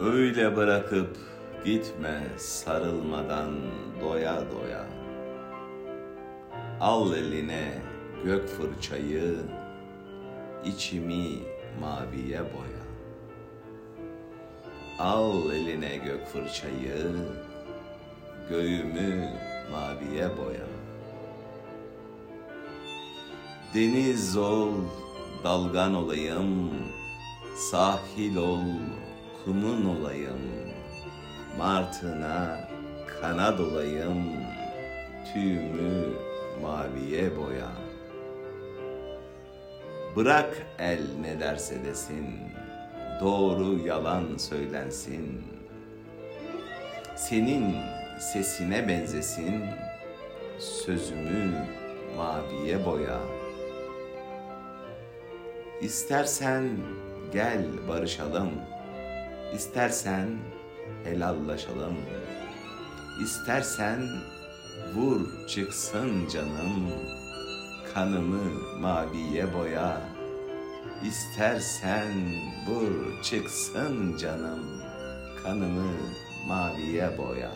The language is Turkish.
Öyle bırakıp gitme sarılmadan doya doya. Al eline gök fırçayı, içimi maviye boya. Al eline gök fırçayı, göğümü maviye boya. Deniz ol, dalgan olayım, sahil ol, kumun olayım. Martına kanat olayım, tüyümü maviye boya. Bırak el ne derse desin, doğru yalan söylensin. Senin sesine benzesin, sözümü maviye boya. İstersen gel barışalım, istersen helallaşalım. İstersen vur çıksın canım, kanımı maviye boya. İstersen vur çıksın canım, kanımı maviye boya.